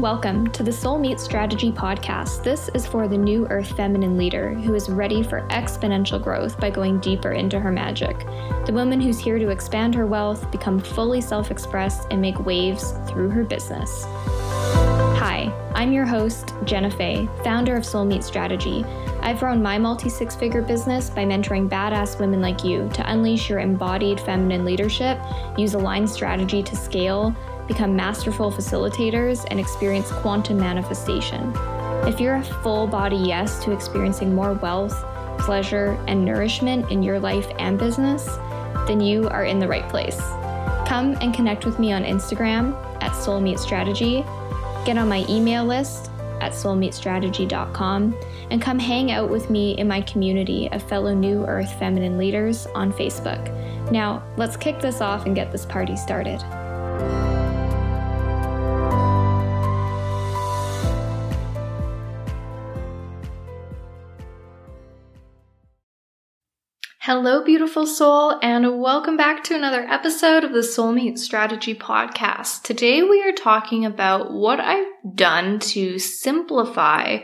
Welcome to the Soul Meet Strategy podcast. This is for the new earth feminine leader who is ready for exponential growth by going deeper into her magic. The woman who's here to expand her wealth, become fully self expressed, and make waves through her business. Hi, I'm your host, Jenna Fay, founder of Soul Meet Strategy. I've grown my multi six figure business by mentoring badass women like you to unleash your embodied feminine leadership, use aligned strategy to scale become masterful facilitators, and experience quantum manifestation. If you're a full body yes to experiencing more wealth, pleasure, and nourishment in your life and business, then you are in the right place. Come and connect with me on Instagram at Soulmeet Strategy, get on my email list at soulmeetstrategy.com, and come hang out with me in my community of fellow New Earth feminine leaders on Facebook. Now, let's kick this off and get this party started. Hello, beautiful soul, and welcome back to another episode of the Soul Meet Strategy Podcast. Today, we are talking about what I've done to simplify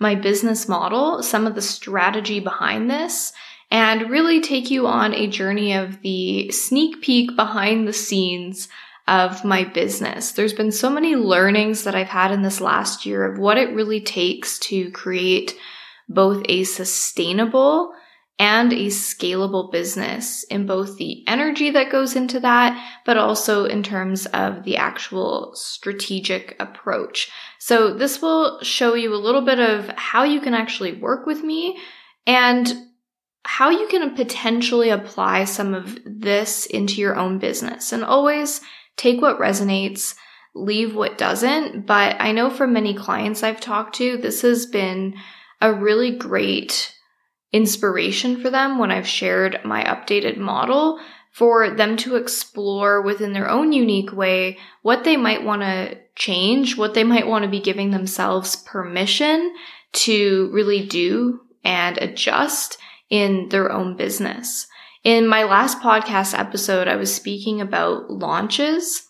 my business model, some of the strategy behind this, and really take you on a journey of the sneak peek behind the scenes of my business. There's been so many learnings that I've had in this last year of what it really takes to create both a sustainable and a scalable business in both the energy that goes into that, but also in terms of the actual strategic approach. So this will show you a little bit of how you can actually work with me and how you can potentially apply some of this into your own business and always take what resonates, leave what doesn't. But I know from many clients I've talked to, this has been a really great inspiration for them when I've shared my updated model for them to explore within their own unique way what they might want to change, what they might want to be giving themselves permission to really do and adjust in their own business. In my last podcast episode, I was speaking about launches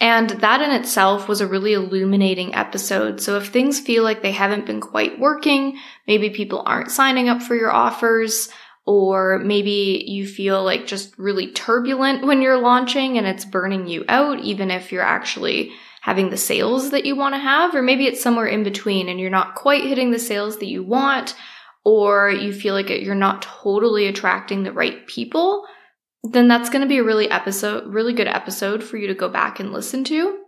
and that in itself was a really illuminating episode. So if things feel like they haven't been quite working, maybe people aren't signing up for your offers, or maybe you feel like just really turbulent when you're launching and it's burning you out, even if you're actually having the sales that you want to have, or maybe it's somewhere in between and you're not quite hitting the sales that you want, or you feel like you're not totally attracting the right people then that's going to be a really episode, really good episode for you to go back and listen to.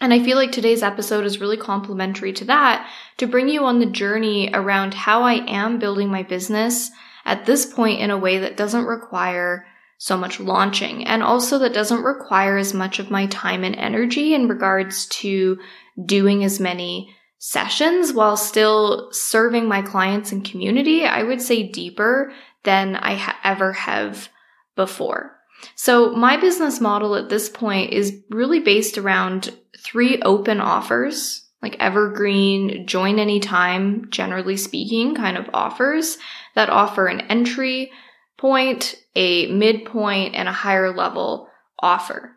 And I feel like today's episode is really complementary to that to bring you on the journey around how I am building my business at this point in a way that doesn't require so much launching and also that doesn't require as much of my time and energy in regards to doing as many sessions while still serving my clients and community. I would say deeper than I ha- ever have before. So my business model at this point is really based around three open offers, like evergreen, join anytime, generally speaking, kind of offers that offer an entry point, a midpoint, and a higher level offer.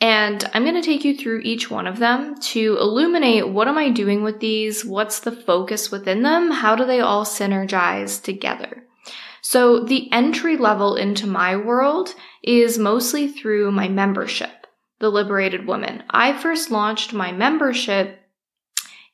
And I'm going to take you through each one of them to illuminate what am I doing with these? What's the focus within them? How do they all synergize together? So the entry level into my world is mostly through my membership, The Liberated Woman. I first launched my membership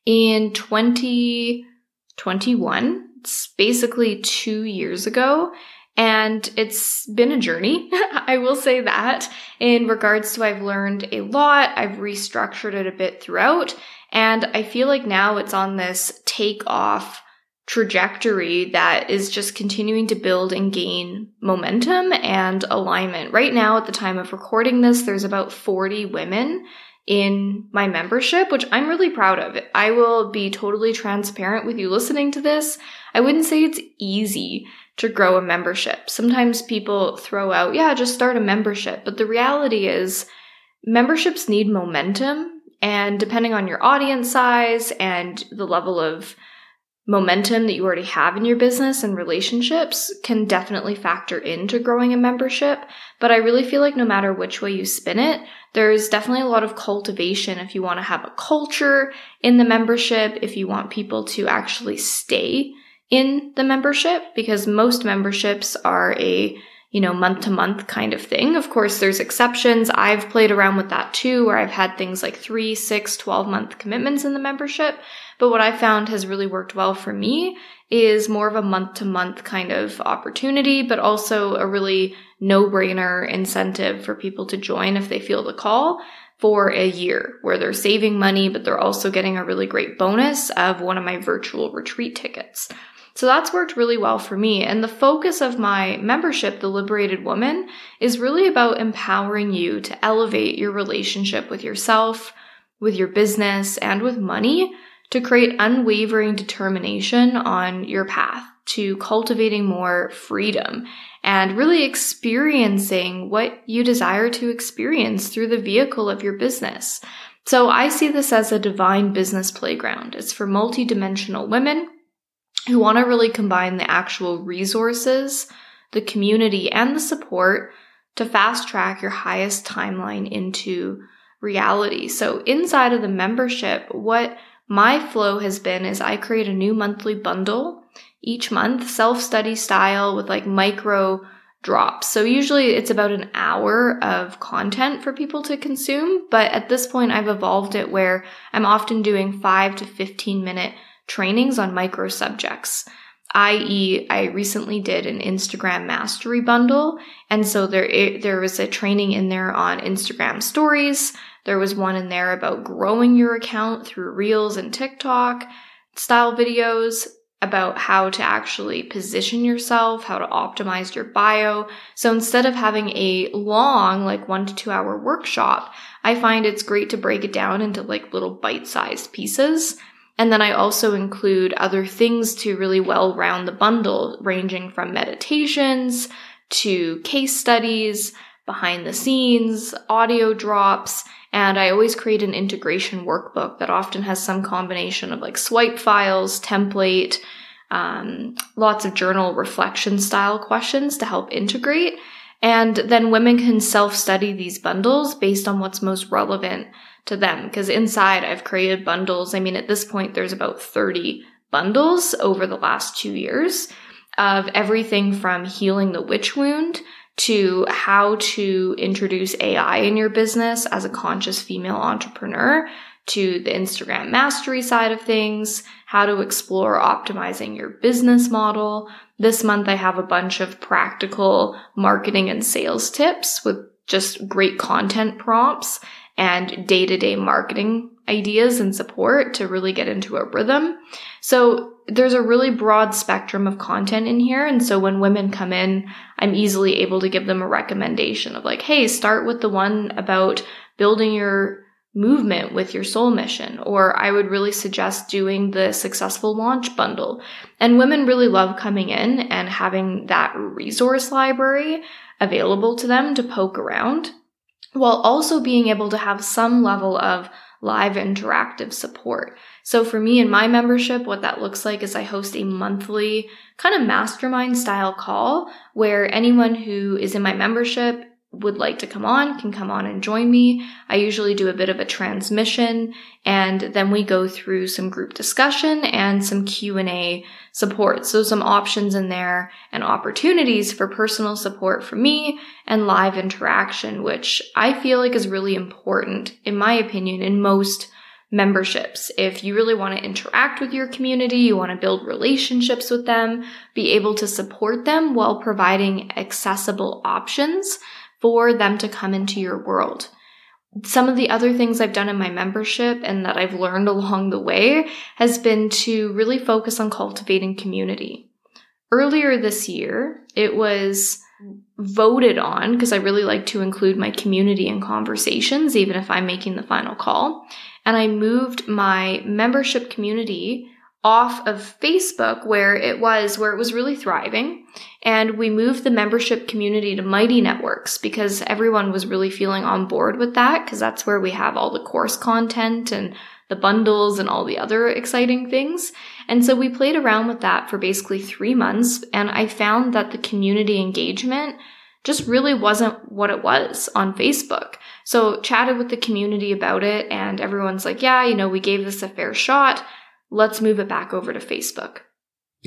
in 2021. It's basically two years ago. And it's been a journey. I will say that in regards to I've learned a lot. I've restructured it a bit throughout. And I feel like now it's on this take off trajectory that is just continuing to build and gain momentum and alignment. Right now, at the time of recording this, there's about 40 women in my membership, which I'm really proud of. I will be totally transparent with you listening to this. I wouldn't say it's easy to grow a membership. Sometimes people throw out, yeah, just start a membership. But the reality is, memberships need momentum. And depending on your audience size and the level of momentum that you already have in your business and relationships can definitely factor into growing a membership. But I really feel like no matter which way you spin it, there's definitely a lot of cultivation if you want to have a culture in the membership, if you want people to actually stay in the membership, because most memberships are a you know, month to month kind of thing. Of course, there's exceptions. I've played around with that too, where I've had things like three, six, 12 month commitments in the membership. But what I found has really worked well for me is more of a month to month kind of opportunity, but also a really no brainer incentive for people to join if they feel the call for a year where they're saving money, but they're also getting a really great bonus of one of my virtual retreat tickets. So that's worked really well for me. And the focus of my membership, The Liberated Woman, is really about empowering you to elevate your relationship with yourself, with your business, and with money to create unwavering determination on your path to cultivating more freedom and really experiencing what you desire to experience through the vehicle of your business. So I see this as a divine business playground. It's for multidimensional women who want to really combine the actual resources, the community, and the support to fast track your highest timeline into reality. So inside of the membership, what my flow has been is I create a new monthly bundle each month, self study style with like micro drops. So usually it's about an hour of content for people to consume. But at this point, I've evolved it where I'm often doing five to 15 minute trainings on micro subjects i.e., I recently did an Instagram mastery bundle, and so there there was a training in there on Instagram stories. There was one in there about growing your account through Reels and TikTok style videos about how to actually position yourself, how to optimize your bio. So instead of having a long, like one to two hour workshop, I find it's great to break it down into like little bite sized pieces and then I also include other things to really well round the bundle, ranging from meditations to case studies, behind the scenes, audio drops, and I always create an integration workbook that often has some combination of like swipe files, template, um, lots of journal reflection style questions to help integrate. And then women can self study these bundles based on what's most relevant to them because inside I've created bundles. I mean, at this point, there's about 30 bundles over the last two years of everything from healing the witch wound to how to introduce AI in your business as a conscious female entrepreneur to the Instagram mastery side of things, how to explore optimizing your business model. This month I have a bunch of practical marketing and sales tips with just great content prompts and day to day marketing ideas and support to really get into a rhythm. So there's a really broad spectrum of content in here. And so when women come in, I'm easily able to give them a recommendation of like, hey, start with the one about building your movement with your soul mission. Or I would really suggest doing the successful launch bundle. And women really love coming in and having that resource library available to them to poke around while also being able to have some level of live interactive support. So for me in my membership, what that looks like is I host a monthly kind of mastermind style call where anyone who is in my membership would like to come on can come on and join me. I usually do a bit of a transmission and then we go through some group discussion and some Q&A support. So some options in there and opportunities for personal support from me and live interaction, which I feel like is really important in my opinion in most memberships. If you really want to interact with your community, you want to build relationships with them, be able to support them while providing accessible options for them to come into your world. Some of the other things I've done in my membership and that I've learned along the way has been to really focus on cultivating community. Earlier this year, it was voted on because I really like to include my community in conversations, even if I'm making the final call. And I moved my membership community off of Facebook where it was where it was really thriving and we moved the membership community to Mighty Networks because everyone was really feeling on board with that because that's where we have all the course content and the bundles and all the other exciting things. And so we played around with that for basically 3 months and I found that the community engagement just really wasn't what it was on Facebook. So chatted with the community about it and everyone's like, yeah, you know, we gave this a fair shot. Let's move it back over to Facebook.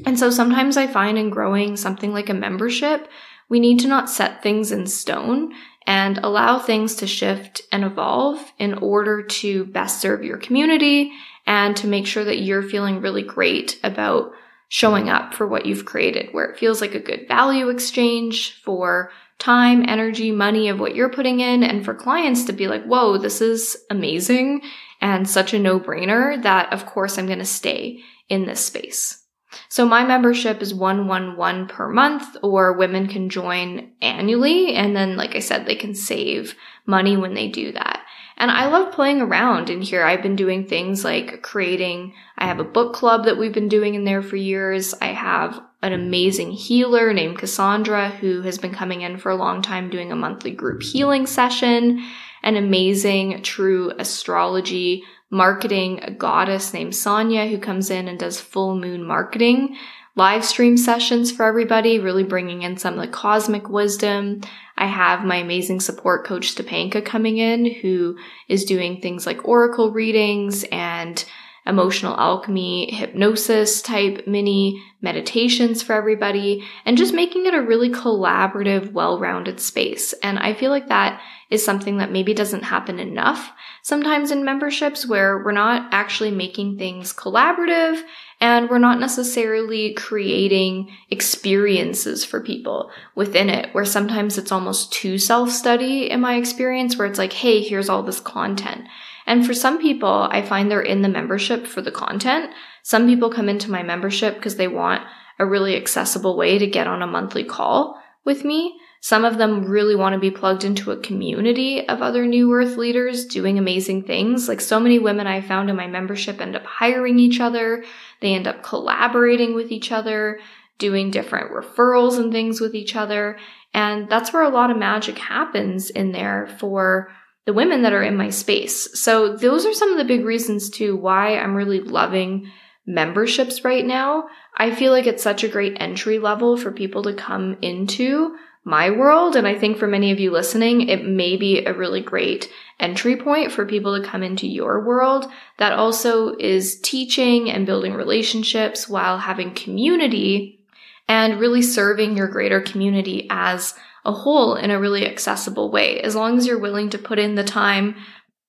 And so sometimes I find in growing something like a membership, we need to not set things in stone and allow things to shift and evolve in order to best serve your community and to make sure that you're feeling really great about showing up for what you've created, where it feels like a good value exchange for time, energy, money of what you're putting in, and for clients to be like, whoa, this is amazing and such a no brainer that of course I'm going to stay in this space. So my membership is 111 per month or women can join annually. And then, like I said, they can save money when they do that. And I love playing around in here. I've been doing things like creating, I have a book club that we've been doing in there for years. I have an amazing healer named Cassandra who has been coming in for a long time doing a monthly group healing session, an amazing true astrology marketing goddess named Sonia who comes in and does full moon marketing live stream sessions for everybody, really bringing in some of the cosmic wisdom. I have my amazing support coach Stepanka coming in who is doing things like oracle readings and emotional alchemy, hypnosis type mini meditations for everybody, and just making it a really collaborative, well rounded space. And I feel like that is something that maybe doesn't happen enough sometimes in memberships where we're not actually making things collaborative and we're not necessarily creating experiences for people within it where sometimes it's almost too self-study in my experience where it's like, hey, here's all this content. And for some people, I find they're in the membership for the content. Some people come into my membership because they want a really accessible way to get on a monthly call with me. Some of them really want to be plugged into a community of other New Earth leaders doing amazing things. Like so many women I found in my membership end up hiring each other. They end up collaborating with each other, doing different referrals and things with each other. And that's where a lot of magic happens in there for the women that are in my space. So those are some of the big reasons too why I'm really loving memberships right now. I feel like it's such a great entry level for people to come into my world. And I think for many of you listening, it may be a really great entry point for people to come into your world that also is teaching and building relationships while having community and really serving your greater community as a whole in a really accessible way. As long as you're willing to put in the time,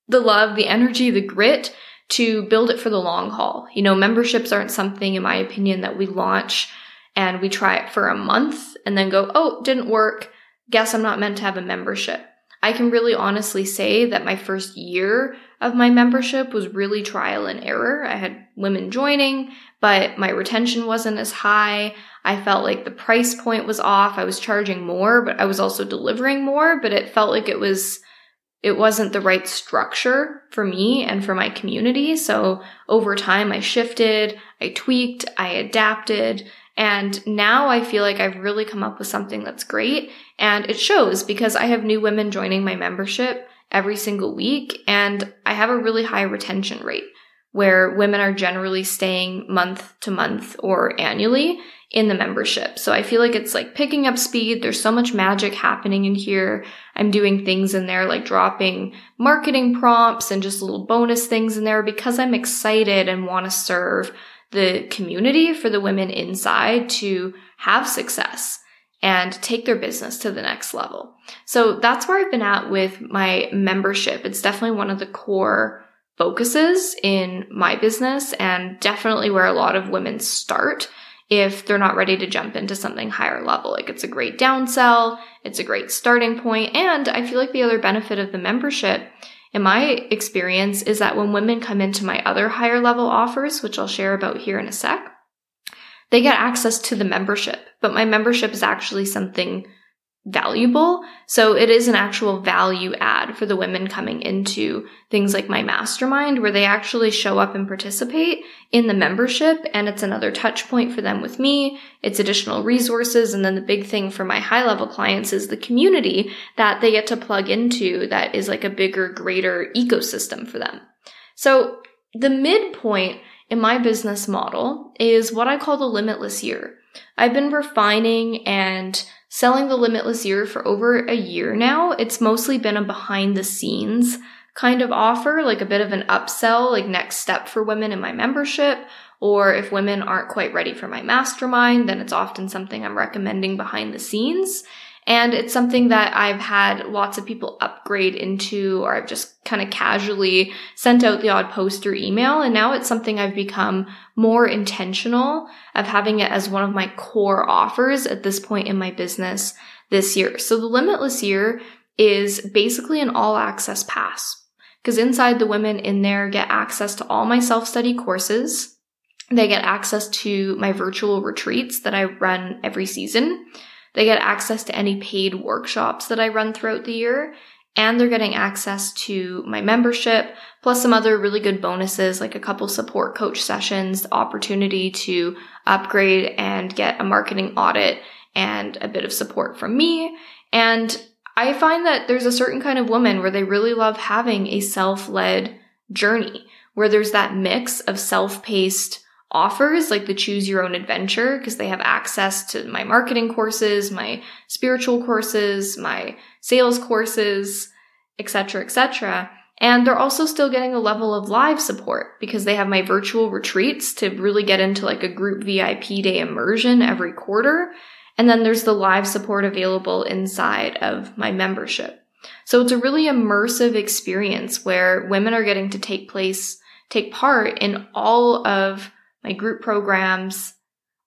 the love, the energy, the grit to build it for the long haul. You know, memberships aren't something, in my opinion, that we launch and we try it for a month and then go, oh, didn't work. Guess I'm not meant to have a membership. I can really honestly say that my first year of my membership was really trial and error. I had women joining, but my retention wasn't as high. I felt like the price point was off. I was charging more, but I was also delivering more, but it felt like it was it wasn't the right structure for me and for my community. So over time I shifted, I tweaked, I adapted, and now I feel like I've really come up with something that's great. And it shows because I have new women joining my membership every single week and I have a really high retention rate where women are generally staying month to month or annually in the membership. So I feel like it's like picking up speed. There's so much magic happening in here. I'm doing things in there like dropping marketing prompts and just little bonus things in there because I'm excited and want to serve the community for the women inside to have success and take their business to the next level. So that's where I've been at with my membership. It's definitely one of the core focuses in my business and definitely where a lot of women start if they're not ready to jump into something higher level. Like it's a great downsell, it's a great starting point, and I feel like the other benefit of the membership in my experience is that when women come into my other higher level offers, which I'll share about here in a sec, they get access to the membership, but my membership is actually something valuable. So it is an actual value add for the women coming into things like my mastermind where they actually show up and participate in the membership and it's another touch point for them with me. It's additional resources. And then the big thing for my high level clients is the community that they get to plug into that is like a bigger, greater ecosystem for them. So the midpoint in my business model is what I call the limitless year. I've been refining and selling the Limitless Year for over a year now. It's mostly been a behind the scenes kind of offer, like a bit of an upsell, like next step for women in my membership. Or if women aren't quite ready for my mastermind, then it's often something I'm recommending behind the scenes. And it's something that I've had lots of people upgrade into, or I've just kind of casually sent out the odd post or email. And now it's something I've become more intentional of having it as one of my core offers at this point in my business this year. So the Limitless Year is basically an all access pass because inside the women in there get access to all my self study courses. They get access to my virtual retreats that I run every season. They get access to any paid workshops that I run throughout the year. And they're getting access to my membership, plus some other really good bonuses like a couple support coach sessions, the opportunity to upgrade and get a marketing audit and a bit of support from me. And I find that there's a certain kind of woman where they really love having a self-led journey, where there's that mix of self-paced offers like the choose your own adventure because they have access to my marketing courses, my spiritual courses, my sales courses, etc., etc. And they're also still getting a level of live support because they have my virtual retreats to really get into like a group VIP day immersion every quarter. And then there's the live support available inside of my membership. So it's a really immersive experience where women are getting to take place, take part in all of my group programs,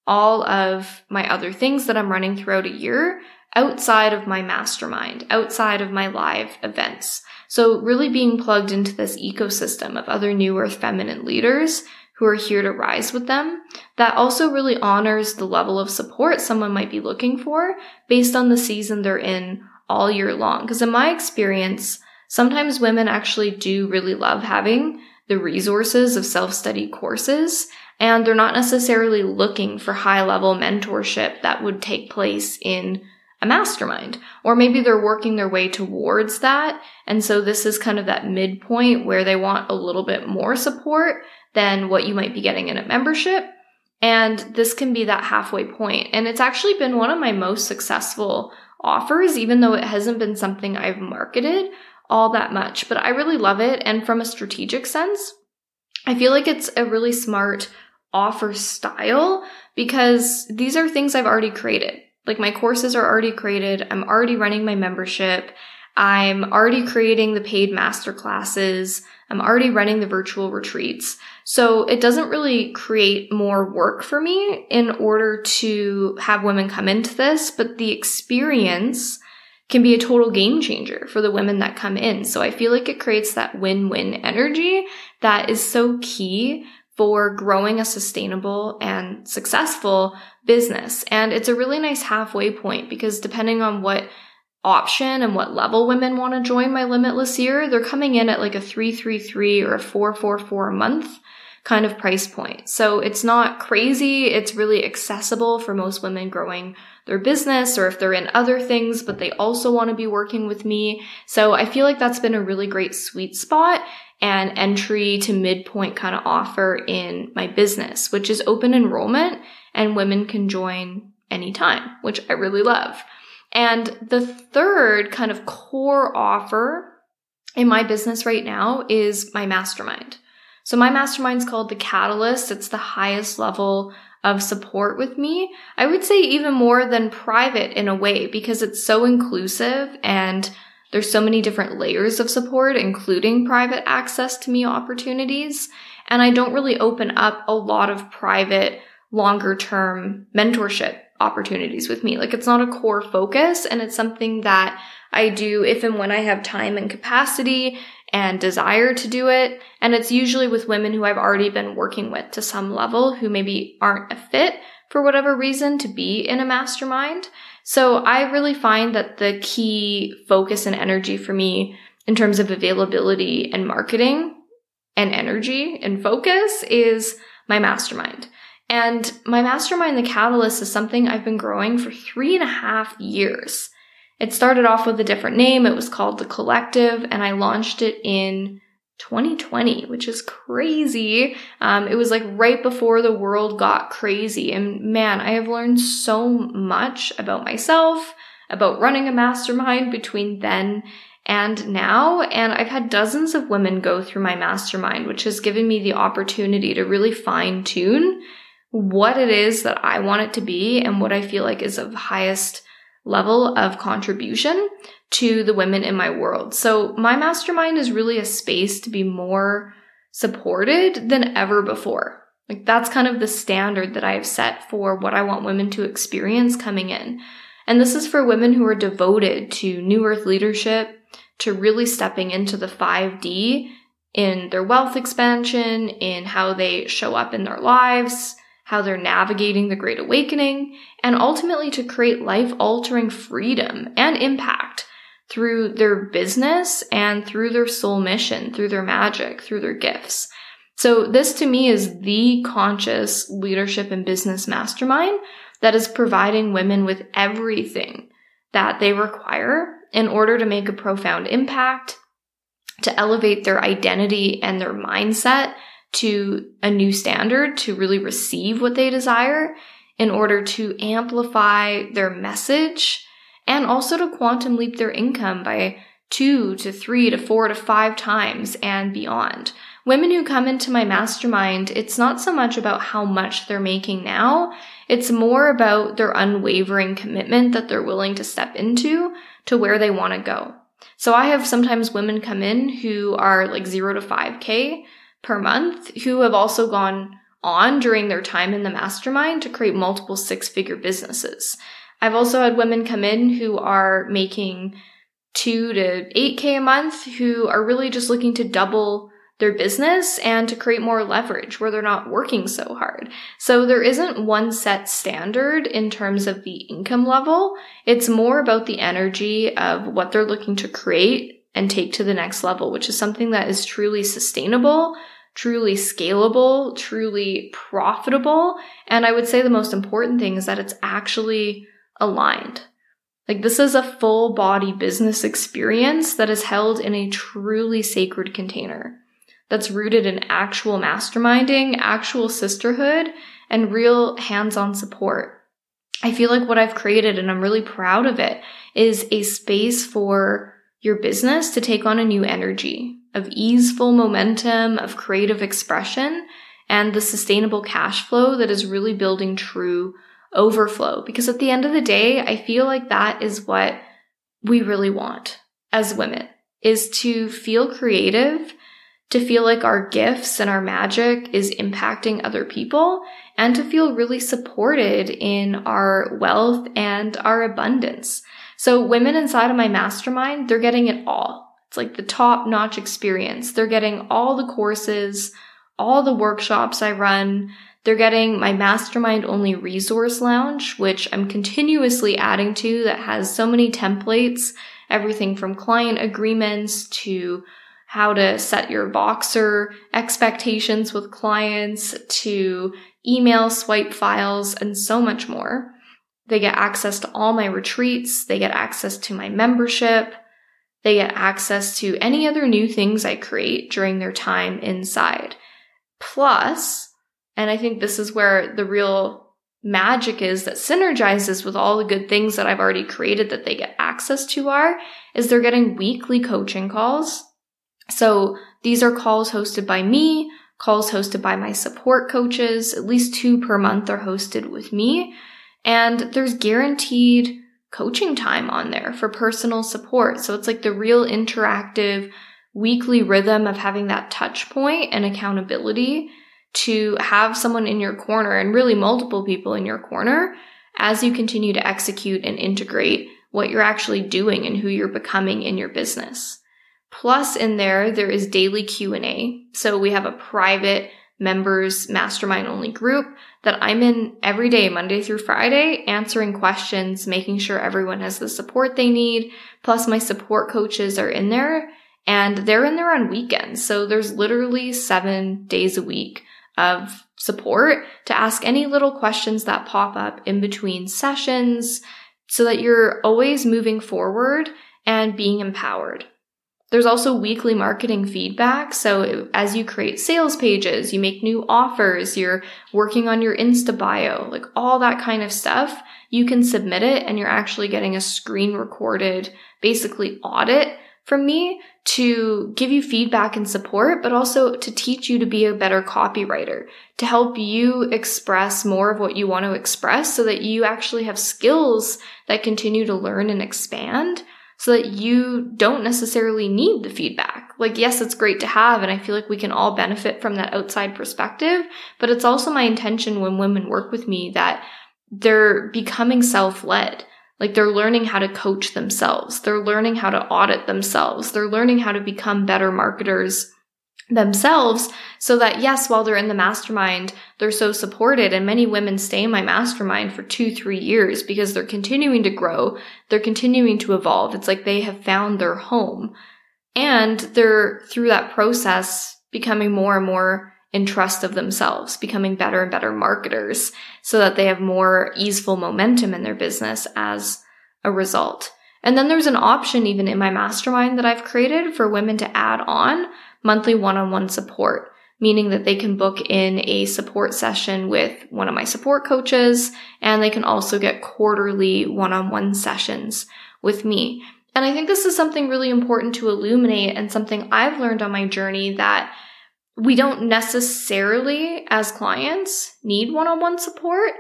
all of my other things that I'm running throughout a year outside of my mastermind, outside of my live events. So really being plugged into this ecosystem of other new earth feminine leaders who are here to rise with them that also really honors the level of support someone might be looking for based on the season they're in all year long. Because in my experience, sometimes women actually do really love having the resources of self-study courses and they're not necessarily looking for high level mentorship that would take place in a mastermind. Or maybe they're working their way towards that. And so this is kind of that midpoint where they want a little bit more support than what you might be getting in a membership. And this can be that halfway point. And it's actually been one of my most successful offers, even though it hasn't been something I've marketed all that much. But I really love it. And from a strategic sense, I feel like it's a really smart offer style because these are things I've already created. Like my courses are already created. I'm already running my membership. I'm already creating the paid master classes. I'm already running the virtual retreats. So it doesn't really create more work for me in order to have women come into this, but the experience can be a total game changer for the women that come in. So I feel like it creates that win-win energy that is so key for growing a sustainable and successful business. And it's a really nice halfway point because depending on what option and what level women want to join my limitless year, they're coming in at like a 333 or a 444 a month kind of price point. So it's not crazy. It's really accessible for most women growing their business or if they're in other things, but they also want to be working with me. So I feel like that's been a really great sweet spot and entry to midpoint kind of offer in my business, which is open enrollment and women can join anytime, which I really love. And the third kind of core offer in my business right now is my mastermind. So my mastermind is called the Catalyst. It's the highest level of support with me. I would say even more than private in a way because it's so inclusive and there's so many different layers of support, including private access to me opportunities. And I don't really open up a lot of private, longer term mentorship opportunities with me. Like it's not a core focus and it's something that I do if and when I have time and capacity and desire to do it. And it's usually with women who I've already been working with to some level who maybe aren't a fit for whatever reason to be in a mastermind. So I really find that the key focus and energy for me in terms of availability and marketing and energy and focus is my mastermind. And my mastermind, The Catalyst, is something I've been growing for three and a half years. It started off with a different name. It was called The Collective, and I launched it in 2020, which is crazy. Um, it was like right before the world got crazy. And man, I have learned so much about myself, about running a mastermind between then and now. And I've had dozens of women go through my mastermind, which has given me the opportunity to really fine tune what it is that I want it to be and what I feel like is of highest level of contribution to the women in my world. So my mastermind is really a space to be more supported than ever before. Like that's kind of the standard that I have set for what I want women to experience coming in. And this is for women who are devoted to New Earth leadership, to really stepping into the 5D in their wealth expansion, in how they show up in their lives, how they're navigating the Great Awakening, and ultimately to create life altering freedom and impact through their business and through their soul mission, through their magic, through their gifts. So this to me is the conscious leadership and business mastermind that is providing women with everything that they require in order to make a profound impact, to elevate their identity and their mindset to a new standard, to really receive what they desire in order to amplify their message and also to quantum leap their income by two to three to four to five times and beyond. Women who come into my mastermind, it's not so much about how much they're making now. It's more about their unwavering commitment that they're willing to step into to where they want to go. So I have sometimes women come in who are like zero to 5K per month who have also gone on during their time in the mastermind to create multiple six figure businesses. I've also had women come in who are making two to 8K a month who are really just looking to double their business and to create more leverage where they're not working so hard. So there isn't one set standard in terms of the income level. It's more about the energy of what they're looking to create and take to the next level, which is something that is truly sustainable, truly scalable, truly profitable. And I would say the most important thing is that it's actually aligned. Like this is a full body business experience that is held in a truly sacred container that's rooted in actual masterminding, actual sisterhood, and real hands-on support. I feel like what I've created, and I'm really proud of it, is a space for your business to take on a new energy of easeful momentum, of creative expression, and the sustainable cash flow that is really building true overflow. Because at the end of the day, I feel like that is what we really want as women is to feel creative, to feel like our gifts and our magic is impacting other people and to feel really supported in our wealth and our abundance. So women inside of my mastermind, they're getting it all. It's like the top notch experience. They're getting all the courses, all the workshops I run, they're getting my mastermind only resource lounge, which I'm continuously adding to that has so many templates, everything from client agreements to how to set your Voxer expectations with clients to email swipe files and so much more. They get access to all my retreats. They get access to my membership. They get access to any other new things I create during their time inside. Plus, and I think this is where the real magic is that synergizes with all the good things that I've already created that they get access to are, is they're getting weekly coaching calls. So these are calls hosted by me, calls hosted by my support coaches. At least two per month are hosted with me. And there's guaranteed coaching time on there for personal support. So it's like the real interactive weekly rhythm of having that touch point and accountability to have someone in your corner and really multiple people in your corner as you continue to execute and integrate what you're actually doing and who you're becoming in your business. Plus in there there is daily Q&A. So we have a private members mastermind only group that I'm in every day, Monday through Friday, answering questions, making sure everyone has the support they need. Plus my support coaches are in there and they're in there on weekends. So there's literally seven days a week of support to ask any little questions that pop up in between sessions so that you're always moving forward and being empowered. There's also weekly marketing feedback. So as you create sales pages, you make new offers, you're working on your Insta bio, like all that kind of stuff, you can submit it and you're actually getting a screen recorded, basically audit from me to give you feedback and support, but also to teach you to be a better copywriter, to help you express more of what you want to express so that you actually have skills that continue to learn and expand so that you don't necessarily need the feedback. Like, yes, it's great to have, and I feel like we can all benefit from that outside perspective, but it's also my intention when women work with me that they're becoming self-led like they're learning how to coach themselves. They're learning how to audit themselves. They're learning how to become better marketers themselves so that yes, while they're in the mastermind, they're so supported and many women stay in my mastermind for two, three years because they're continuing to grow. They're continuing to evolve. It's like they have found their home and they're through that process becoming more and more in trust of themselves, becoming better and better marketers so that they have more easeful momentum in their business as a result. And then there's an option even in my mastermind that I've created for women to add on monthly one-on-one support, meaning that they can book in a support session with one of my support coaches and they can also get quarterly one-on-one sessions with me. And I think this is something really important to illuminate and something I've learned on my journey that we mm-hmm. don't necessarily, as clients, need one on one support.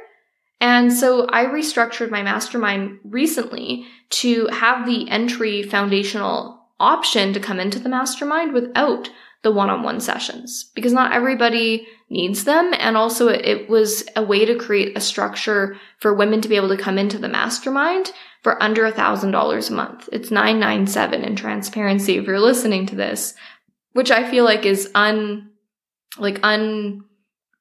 And so I restructured my mastermind recently to have the entry foundational option to come into the mastermind without the one on one sessions because not everybody needs them. And also, it was a way to create a structure for women to be able to come into the mastermind for under a thousand dollars a month. It's 997 in transparency if you're listening to this which I feel like is un like un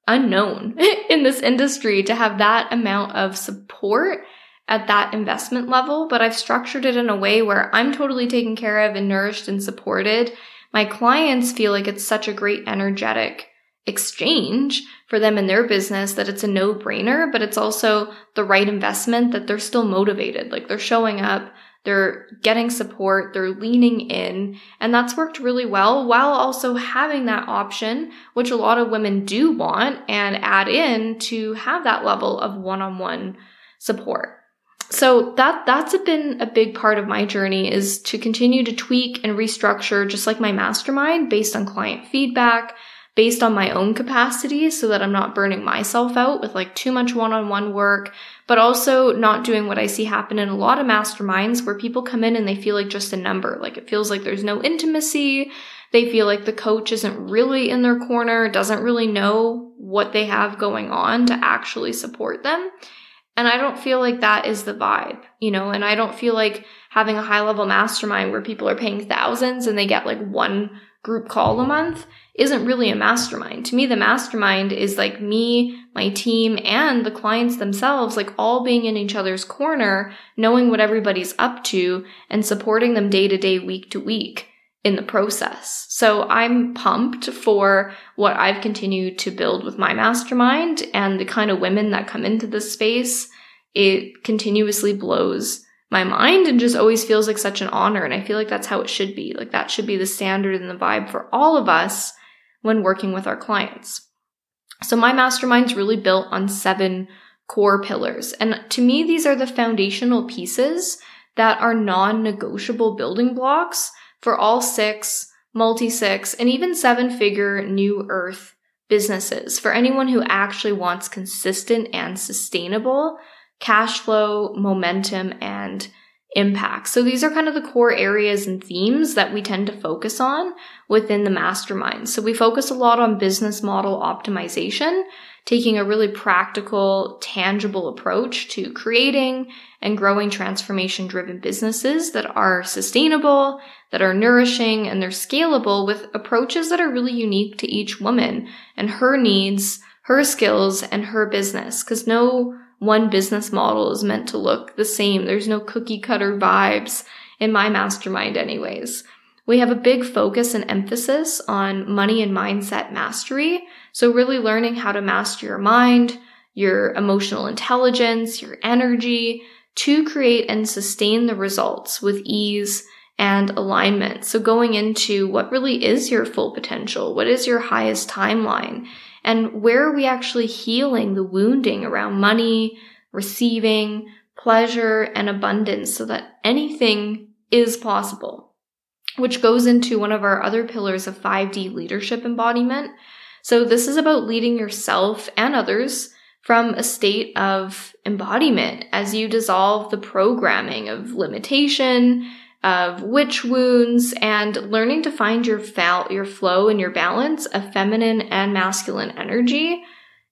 unknown in this industry to have that amount of support at that investment level, but I've structured it in a way where I'm totally taken care of and nourished and supported. My clients feel like it's such a great energetic exchange for them in their business that it's a no brainer, but it's also the right investment that they're still motivated. Like they're showing up, they're getting support, they're leaning in, and that's worked really well while also having that option, which a lot of women do want and add in to have that level of one-on-one support. So that that's been a big part of my journey is to continue to tweak and restructure just like my mastermind based on client feedback, based on my own capacity so that I'm not burning myself out with like too much one-on-one work, but also not doing what I see happen in a lot of masterminds where people come in and they feel like just a number. Like it feels like there's no intimacy. They feel like the coach isn't really in their corner, doesn't really know what they have going on to actually support them. And I don't feel like that is the vibe, you know, and I don't feel like having a high level mastermind where people are paying thousands and they get like one group call a month isn't really a mastermind. To me, the mastermind is like me, my team, and the clients themselves, like all being in each other's corner, knowing what everybody's up to and supporting them day to day, week to week in the process. So I'm pumped for what I've continued to build with my mastermind and the kind of women that come into this space. It continuously blows my mind and just always feels like such an honor. And I feel like that's how it should be. Like that should be the standard and the vibe for all of us when working with our clients. So my mastermind's really built on seven core pillars. And to me, these are the foundational pieces that are non-negotiable building blocks for all six, multi-six, and even seven figure new earth businesses for anyone who actually wants consistent and sustainable cash flow, momentum, and impact. So these are kind of the core areas and themes that we tend to focus on within the mastermind. So we focus a lot on business model optimization, taking a really practical, tangible approach to creating and growing transformation driven businesses that are sustainable, that are nourishing, and they're scalable with approaches that are really unique to each woman and her needs, her skills, and her business. Cause no one business model is meant to look the same. There's no cookie cutter vibes in my mastermind anyways. We have a big focus and emphasis on money and mindset mastery. So really learning how to master your mind, your emotional intelligence, your energy to create and sustain the results with ease and alignment. So going into what really is your full potential, what is your highest timeline, and where are we actually healing the wounding around money, receiving, pleasure, and abundance so that anything is possible, which goes into one of our other pillars of 5D leadership embodiment. So this is about leading yourself and others from a state of embodiment as you dissolve the programming of limitation, of witch wounds, and learning to find your your flow and your balance of feminine and masculine energy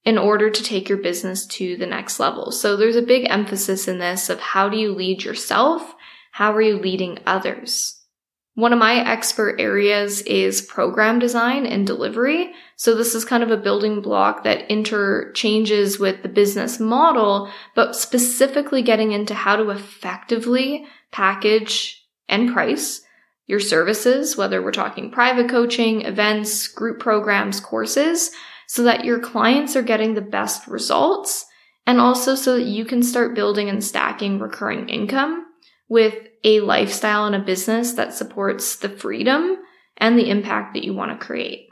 in order to take your business to the next level. So there's a big emphasis in this of how do you lead yourself? How are you leading others? One of my expert areas is program design and delivery. So this is kind of a building block that interchanges with the business model, but specifically getting into how to effectively package and price your services, whether we're talking private coaching, events, group programs, courses, so that your clients are getting the best results and also so that you can start building and stacking recurring income with a lifestyle and a business that supports the freedom and the impact that you want to create.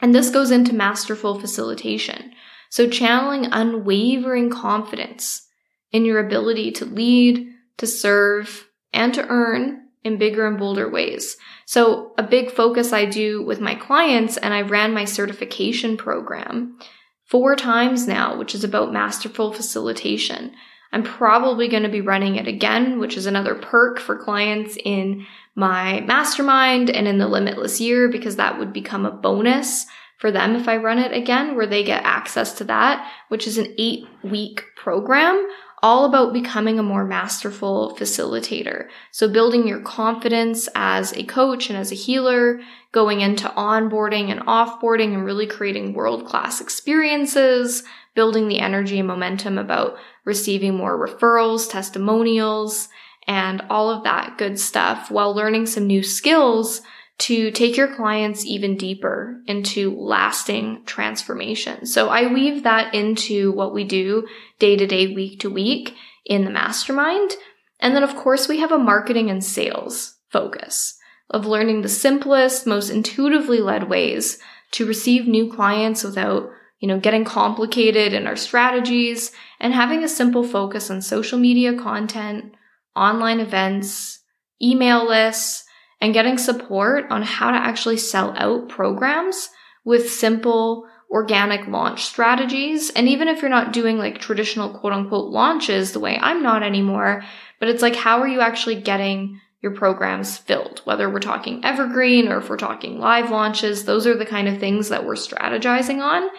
And this goes into masterful facilitation. So channeling unwavering confidence in your ability to lead, to serve, and to earn in bigger and bolder ways. So a big focus I do with my clients, and I ran my certification program four times now, which is about masterful facilitation. I'm probably going to be running it again, which is another perk for clients in my mastermind and in the limitless year because that would become a bonus for them if I run it again, where they get access to that, which is an eight week program all about becoming a more masterful facilitator. So building your confidence as a coach and as a healer, going into onboarding and offboarding and really creating world class experiences, building the energy and momentum about receiving more referrals, testimonials, and all of that good stuff while learning some new skills to take your clients even deeper into lasting transformation. So I weave that into what we do day to day, week to week in the mastermind. And then of course we have a marketing and sales focus of learning the simplest, most intuitively led ways to receive new clients without, you know, getting complicated in our strategies and having a simple focus on social media content, online events, email lists, and getting support on how to actually sell out programs with simple organic launch strategies. And even if you're not doing like traditional quote unquote launches the way I'm not anymore, but it's like, how are you actually getting your programs filled? Whether we're talking evergreen or if we're talking live launches, those are the kind of things that we're strategizing on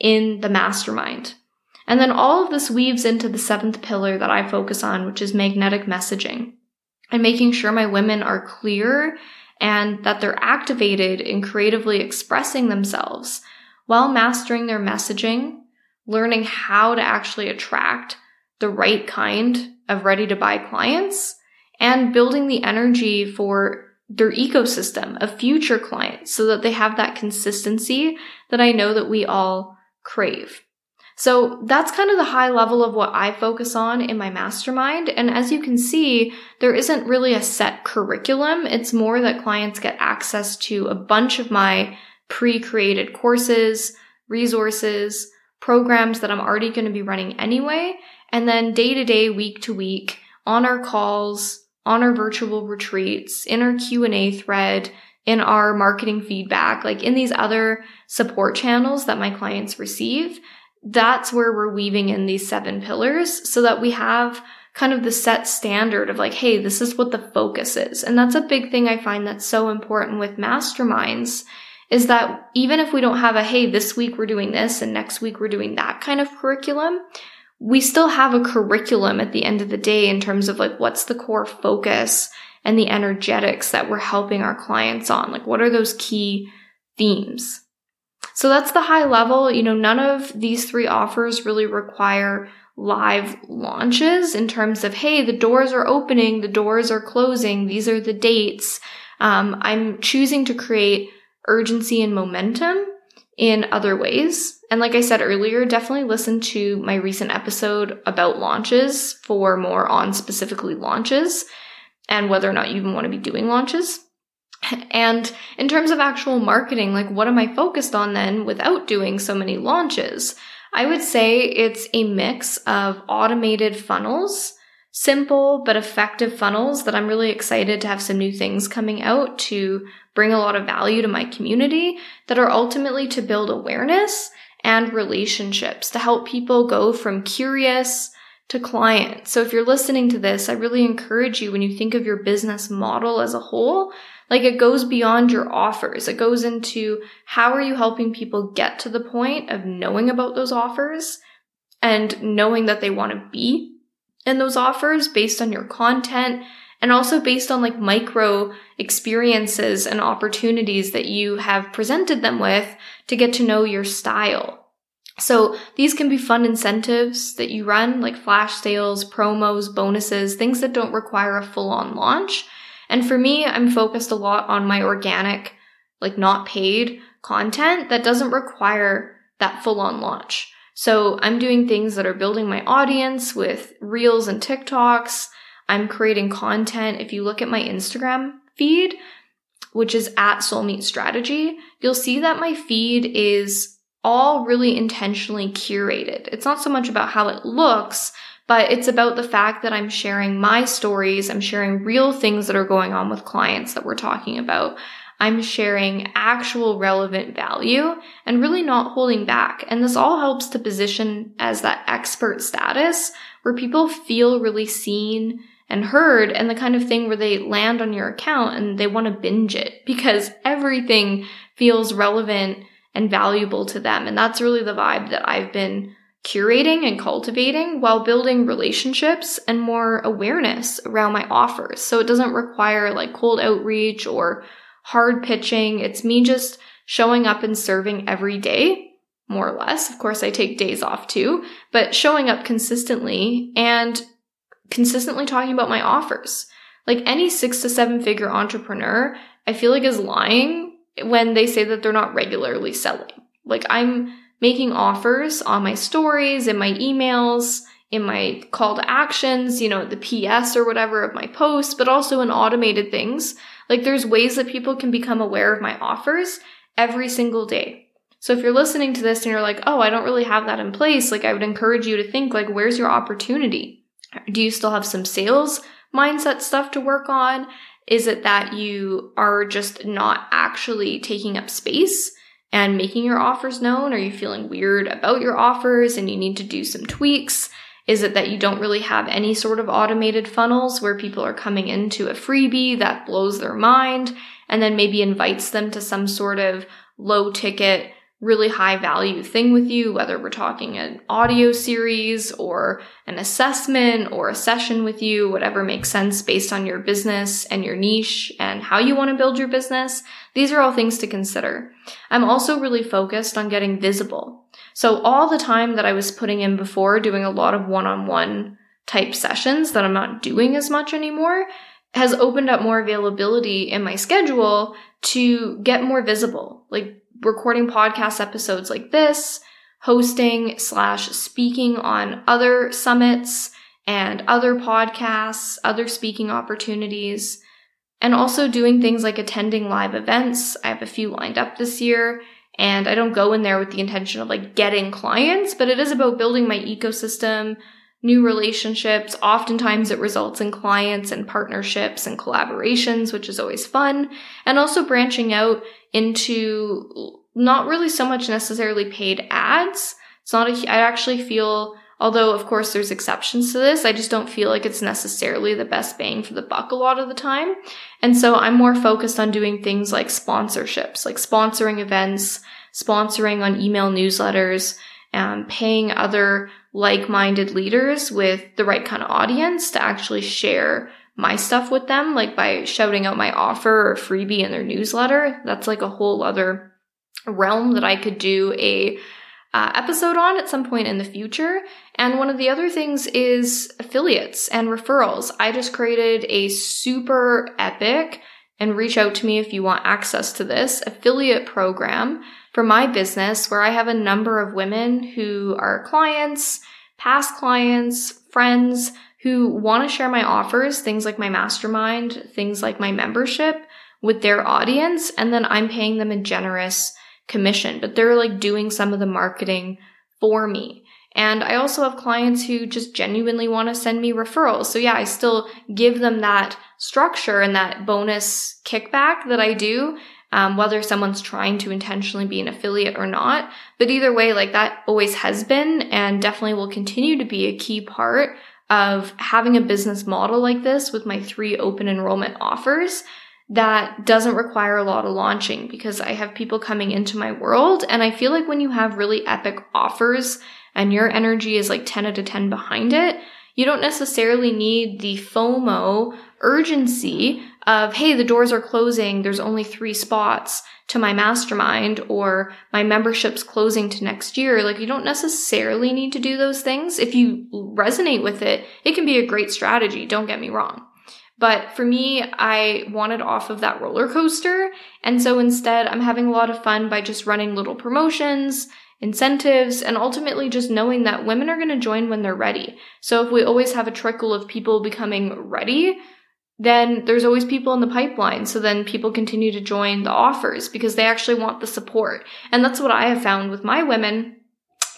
in the mastermind. And then all of this weaves into the seventh pillar that I focus on, which is magnetic messaging and making sure my women are clear and that they're activated in creatively expressing themselves while mastering their messaging, learning how to actually attract the right kind of ready to buy clients and building the energy for their ecosystem of future clients so that they have that consistency that I know that we all crave. So that's kind of the high level of what I focus on in my mastermind. And as you can see, there isn't really a set curriculum. It's more that clients get access to a bunch of my pre-created courses, resources, programs that I'm already going to be running anyway. And then day to day, week to week, on our calls, on our virtual retreats, in our Q&A thread, in our marketing feedback, like in these other support channels that my clients receive, that's where we're weaving in these seven pillars so that we have kind of the set standard of like, hey, this is what the focus is. And that's a big thing I find that's so important with masterminds is that even if we don't have a, hey, this week we're doing this and next week we're doing that kind of curriculum, we still have a curriculum at the end of the day in terms of like, what's the core focus and the energetics that we're helping our clients on? Like, what are those key themes? So that's the high level. You know, none of these three offers really require live launches in terms of, hey, the doors are opening, the doors are closing, these are the dates. Um, I'm choosing to create urgency and momentum in other ways. And like I said earlier, definitely listen to my recent episode about launches for more on specifically launches. and whether or not you even want to be doing launches. And in terms of actual marketing, like what am I focused on then without doing so many launches? I would say it's a mix of automated funnels, simple but effective funnels that I'm really excited to have some new things coming out to bring a lot of value to my community that are ultimately to build awareness and relationships to help people go from curious to client. So if you're listening to this, I really encourage you when you think of your business model as a whole, like it goes beyond your offers. It goes into how are you helping people get to the point of knowing about those offers and knowing that they want to be in those offers based on your content and also based on like micro experiences and opportunities that you have presented them with to get to know your style. So these can be fun incentives that you run, like flash sales, promos, bonuses, things that don't require a full on launch and for me, I'm focused a lot on my organic, like not paid content that doesn't require that full on launch. So I'm doing things that are building my audience with reels and TikToks. I'm creating content. If you look at my Instagram feed, which is at Soulmeet Strategy, you'll see that my feed is all really intentionally curated. It's not so much about how it looks, but it's about the fact that I'm sharing my stories. I'm sharing real things that are going on with clients that we're talking about. I'm sharing actual relevant value and really not holding back. And this all helps to position as that expert status where people feel really seen and heard and the kind of thing where they land on your account and they want to binge it because everything feels relevant and valuable to them. And that's really the vibe that I've been curating and cultivating while building relationships and more awareness around my offers. So it doesn't require like cold outreach or hard pitching. It's me just showing up and serving every day, more or less. Of course, I take days off too, but showing up consistently and consistently talking about my offers. Like any six to seven figure entrepreneur, I feel like is lying when they say that they're not regularly selling. Like I'm making offers on my stories, in my emails, in my call to actions, you know, the PS or whatever of my posts, but also in automated things. Like there's ways that people can become aware of my offers every single day. So if you're listening to this and you're like, oh, I don't really have that in place, like I would encourage you to think like, where's your opportunity? Do you still have some sales mindset stuff to work on? Is it that you are just not actually taking up space? And making your offers known? Are you feeling weird about your offers and you need to do some tweaks? Is it that you don't really have any sort of automated funnels where people are coming into a freebie that blows their mind and then maybe invites them to some sort of low ticket really high value thing with you, whether we're talking an audio series or an assessment or a session with you, whatever makes sense based on your business and your niche and how you want to build your business. These are all things to consider. I'm also really focused on getting visible. So all the time that I was putting in before doing a lot of one-on-one type sessions that I'm not doing as much anymore has opened up more availability in my schedule to get more visible. Like recording podcast episodes like this, hosting slash speaking on other summits and other podcasts, other speaking opportunities, and also doing things like attending live events. I have a few lined up this year. And I don't go in there with the intention of like getting clients, but it is about building my ecosystem, new relationships. Oftentimes it results in clients and partnerships and collaborations, which is always fun. And also branching out into not really so much necessarily paid ads. It's not a, I actually feel, although of course there's exceptions to this, I just don't feel like it's necessarily the best bang for the buck a lot of the time. And so I'm more focused on doing things like sponsorships, like sponsoring events, sponsoring on email newsletters, um, paying other like-minded leaders with the right kind of audience to actually share my stuff with them, like by shouting out my offer or freebie in their newsletter. That's like a whole other realm that I could do a uh, episode on at some point in the future. And one of the other things is affiliates and referrals. I just created a super epic and reach out to me if you want access to this affiliate program for my business where I have a number of women who are clients, past clients, friends who want to share my offers, things like my mastermind, things like my membership with their audience. And then I'm paying them a generous commission, but they're like doing some of the marketing for me. And I also have clients who just genuinely want to send me referrals. So yeah, I still give them that structure and that bonus kickback that I do, um, whether someone's trying to intentionally be an affiliate or not. But either way, like that always has been and definitely will continue to be a key part of having a business model like this with my three open enrollment offers that doesn't require a lot of launching because I have people coming into my world. And I feel like when you have really epic offers and your energy is like 10 out of 10 behind it, you don't necessarily need the FOMO urgency of, hey, the doors are closing, there's only three spots to my mastermind, or my membership's closing to next year. Like, you don't necessarily need to do those things. If you resonate with it, it can be a great strategy, don't get me wrong. But for me, I wanted off of that roller coaster. And so instead, I'm having a lot of fun by just running little promotions incentives, and ultimately just knowing that women are going to join when they're ready. So if we always have a trickle of people becoming ready, then there's always people in the pipeline. So then people continue to join the offers because they actually want the support. And that's what I have found with my women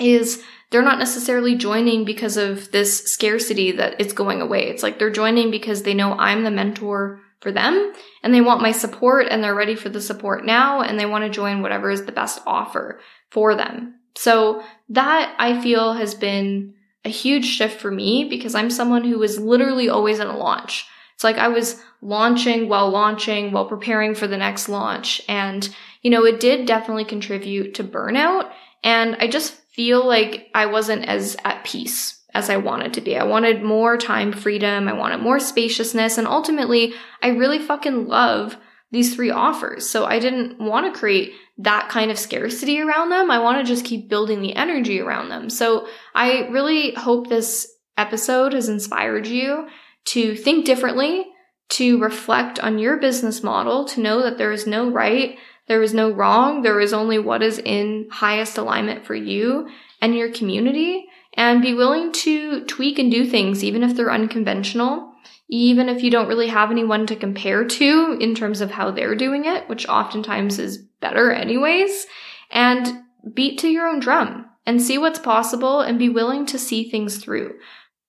is they're not necessarily joining because of this scarcity that it's going away. It's like they're joining because they know I'm the mentor for them and they want my support and they're ready for the support now and they want to join whatever is the best offer for them. So that I feel has been a huge shift for me because I'm someone who was literally always in a launch. It's like I was launching while launching while preparing for the next launch. And, you know, it did definitely contribute to burnout. And I just feel like I wasn't as at peace as I wanted to be. I wanted more time freedom. I wanted more spaciousness. And ultimately, I really fucking love these three offers. So I didn't want to create that kind of scarcity around them. I want to just keep building the energy around them. So I really hope this episode has inspired you to think differently, to reflect on your business model, to know that there is no right, there is no wrong, there is only what is in highest alignment for you and your community, and be willing to tweak and do things even if they're unconventional even if you don't really have anyone to compare to in terms of how they're doing it, which oftentimes is better anyways, and beat to your own drum and see what's possible and be willing to see things through.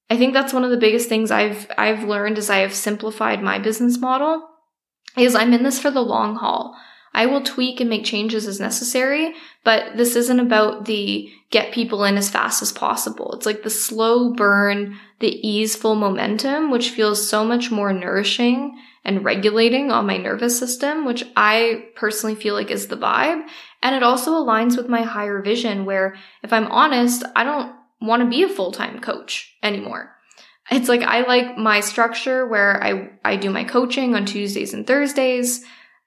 I think that's one of the biggest things I've I've learned as I have simplified my business model is I'm in this for the long haul. I will tweak and make changes as necessary, but this isn't about the get people in as fast as possible. It's like the slow burn, the easeful momentum, which feels so much more nourishing and regulating on my nervous system, which I personally feel like is the vibe. And it also aligns with my higher vision where if I'm honest, I don't want to be a full-time coach anymore. It's like I like my structure where I, I do my coaching on Tuesdays and Thursdays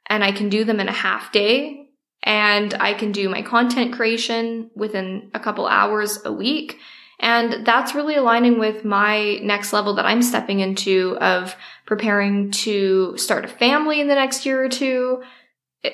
and I can do them in a half day and I can do my content creation within a couple hours a week. And that's really aligning with my next level that I'm stepping into of preparing to start a family in the next year or two,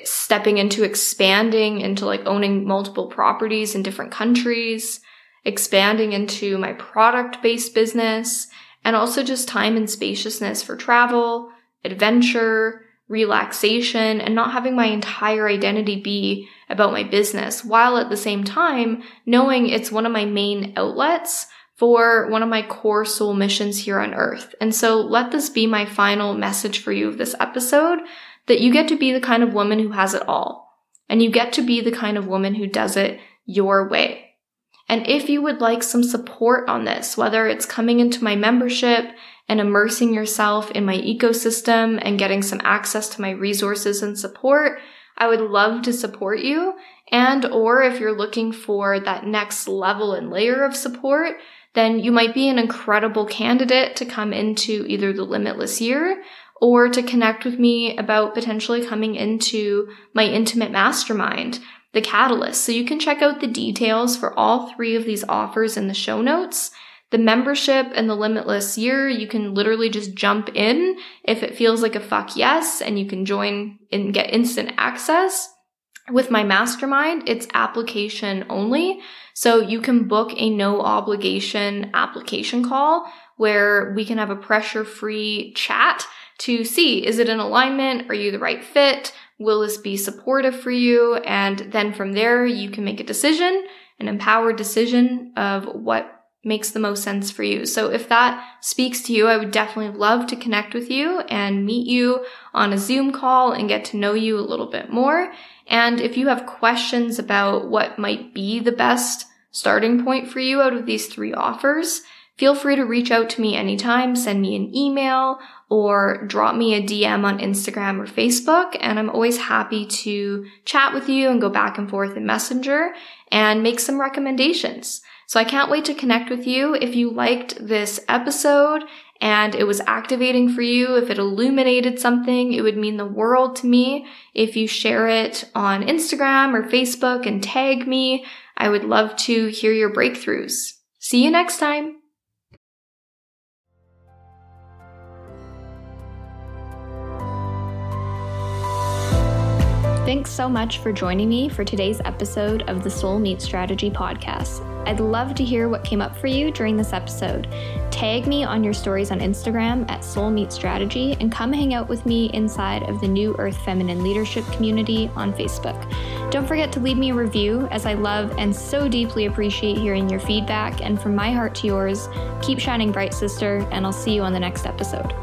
stepping into expanding into like owning multiple properties in different countries, expanding into my product based business, and also just time and spaciousness for travel, adventure, relaxation and not having my entire identity be about my business while at the same time knowing it's one of my main outlets for one of my core soul missions here on earth. And so let this be my final message for you of this episode that you get to be the kind of woman who has it all. And you get to be the kind of woman who does it your way. And if you would like some support on this, whether it's coming into my membership and immersing yourself in my ecosystem and getting some access to my resources and support, I would love to support you. And or if you're looking for that next level and layer of support, then you might be an incredible candidate to come into either the limitless year or to connect with me about potentially coming into my intimate mastermind, the catalyst. So you can check out the details for all three of these offers in the show notes. The membership and the limitless year, you can literally just jump in if it feels like a fuck yes, and you can join and get instant access. With my mastermind, it's application only. So you can book a no obligation application call where we can have a pressure free chat to see is it in alignment? Are you the right fit? Will this be supportive for you? And then from there, you can make a decision, an empowered decision of what makes the most sense for you. So if that speaks to you, I would definitely love to connect with you and meet you on a Zoom call and get to know you a little bit more. And if you have questions about what might be the best starting point for you out of these three offers, feel free to reach out to me anytime, send me an email or drop me a DM on Instagram or Facebook. And I'm always happy to chat with you and go back and forth in Messenger and make some recommendations. So I can't wait to connect with you. If you liked this episode and it was activating for you, if it illuminated something, it would mean the world to me. If you share it on Instagram or Facebook and tag me, I would love to hear your breakthroughs. See you next time. Thanks so much for joining me for today's episode of the Soul Meet Strategy podcast. I'd love to hear what came up for you during this episode. Tag me on your stories on Instagram at Soul Meet Strategy and come hang out with me inside of the New Earth Feminine Leadership community on Facebook. Don't forget to leave me a review as I love and so deeply appreciate hearing your feedback. And from my heart to yours, keep shining bright, sister, and I'll see you on the next episode.